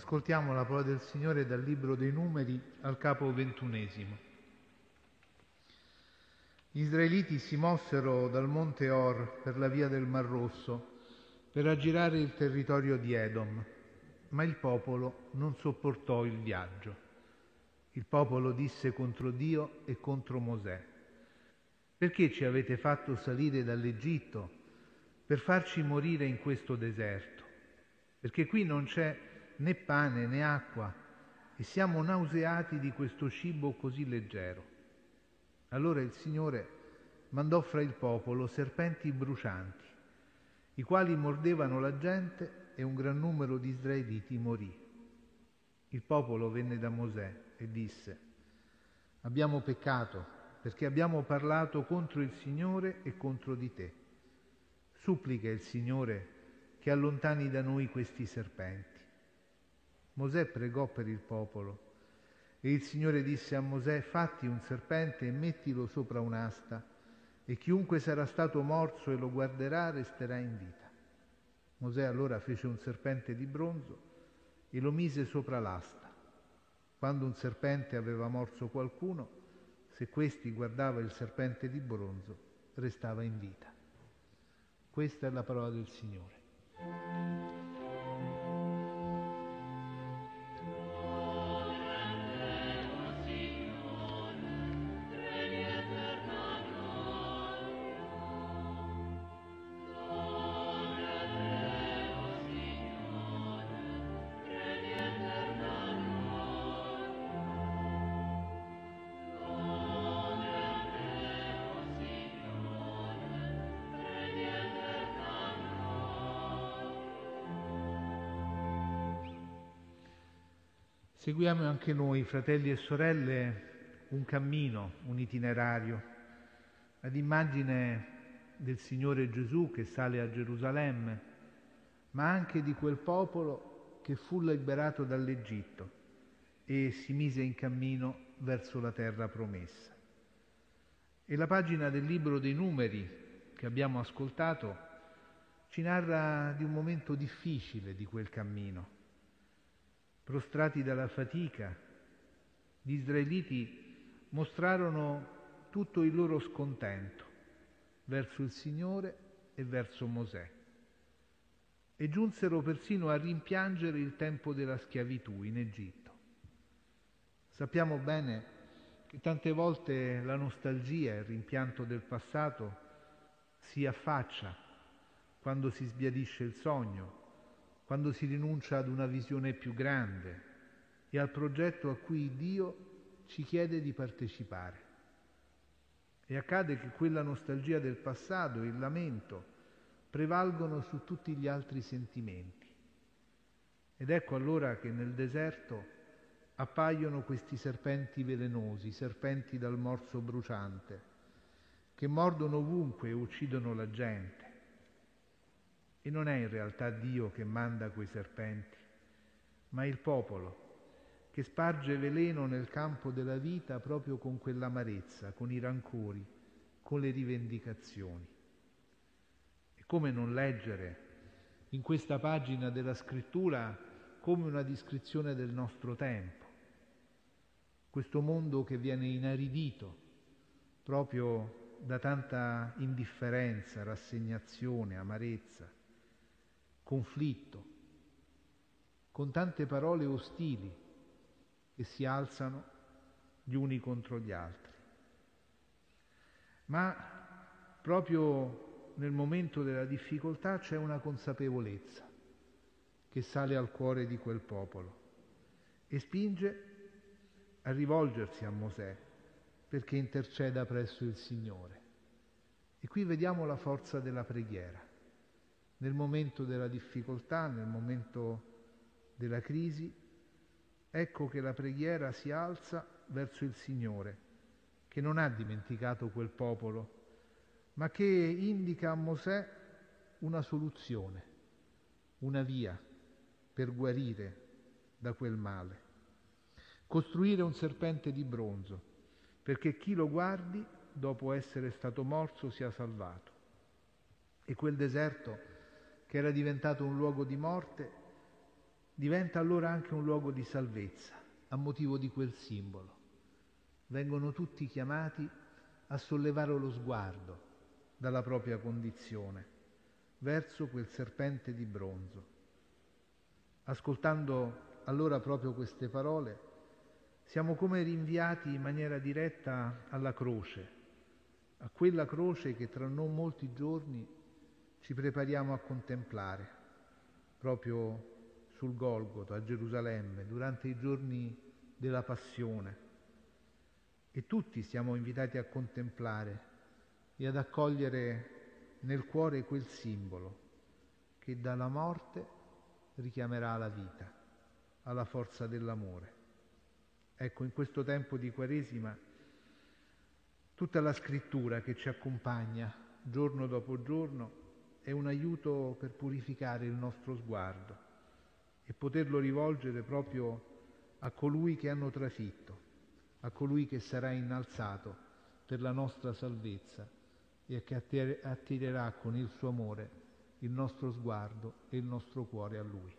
Ascoltiamo la parola del Signore dal Libro dei Numeri al capo ventunesimo. Gli israeliti si mossero dal monte Or per la via del Mar Rosso per aggirare il territorio di Edom, ma il popolo non sopportò il viaggio. Il popolo disse contro Dio e contro Mosè, perché ci avete fatto salire dall'Egitto per farci morire in questo deserto? Perché qui non c'è né pane né acqua e siamo nauseati di questo cibo così leggero. Allora il Signore mandò fra il popolo serpenti brucianti, i quali mordevano la gente e un gran numero di israeliti morì. Il popolo venne da Mosè e disse, abbiamo peccato perché abbiamo parlato contro il Signore e contro di te. Supplica il Signore che allontani da noi questi serpenti. Mosè pregò per il popolo e il Signore disse a Mosè, fatti un serpente e mettilo sopra un'asta e chiunque sarà stato morso e lo guarderà resterà in vita. Mosè allora fece un serpente di bronzo e lo mise sopra l'asta. Quando un serpente aveva morso qualcuno, se questi guardava il serpente di bronzo, restava in vita. Questa è la parola del Signore. Seguiamo anche noi, fratelli e sorelle, un cammino, un itinerario, ad immagine del Signore Gesù che sale a Gerusalemme, ma anche di quel popolo che fu liberato dall'Egitto e si mise in cammino verso la terra promessa. E la pagina del libro dei numeri che abbiamo ascoltato ci narra di un momento difficile di quel cammino prostrati dalla fatica, gli israeliti mostrarono tutto il loro scontento verso il Signore e verso Mosè e giunsero persino a rimpiangere il tempo della schiavitù in Egitto. Sappiamo bene che tante volte la nostalgia e il rimpianto del passato si affaccia quando si sbiadisce il sogno quando si rinuncia ad una visione più grande e al progetto a cui Dio ci chiede di partecipare. E accade che quella nostalgia del passato e il lamento prevalgono su tutti gli altri sentimenti. Ed ecco allora che nel deserto appaiono questi serpenti velenosi, serpenti dal morso bruciante, che mordono ovunque e uccidono la gente. E non è in realtà Dio che manda quei serpenti, ma il popolo che sparge veleno nel campo della vita proprio con quell'amarezza, con i rancori, con le rivendicazioni. E come non leggere in questa pagina della scrittura come una descrizione del nostro tempo, questo mondo che viene inaridito proprio da tanta indifferenza, rassegnazione, amarezza conflitto, con tante parole ostili che si alzano gli uni contro gli altri. Ma proprio nel momento della difficoltà c'è una consapevolezza che sale al cuore di quel popolo e spinge a rivolgersi a Mosè perché interceda presso il Signore. E qui vediamo la forza della preghiera nel momento della difficoltà, nel momento della crisi, ecco che la preghiera si alza verso il Signore, che non ha dimenticato quel popolo, ma che indica a Mosè una soluzione, una via per guarire da quel male. Costruire un serpente di bronzo, perché chi lo guardi, dopo essere stato morso, sia salvato. E quel deserto che era diventato un luogo di morte, diventa allora anche un luogo di salvezza a motivo di quel simbolo. Vengono tutti chiamati a sollevare lo sguardo dalla propria condizione verso quel serpente di bronzo. Ascoltando allora proprio queste parole, siamo come rinviati in maniera diretta alla croce, a quella croce che tra non molti giorni ci prepariamo a contemplare, proprio sul Golgotha a Gerusalemme durante i giorni della Passione. E tutti siamo invitati a contemplare e ad accogliere nel cuore quel simbolo che dalla morte richiamerà alla vita, alla forza dell'amore. Ecco, in questo tempo di Quaresima, tutta la scrittura che ci accompagna giorno dopo giorno è un aiuto per purificare il nostro sguardo e poterlo rivolgere proprio a colui che hanno trafitto, a colui che sarà innalzato per la nostra salvezza e che attirerà con il suo amore il nostro sguardo e il nostro cuore a lui.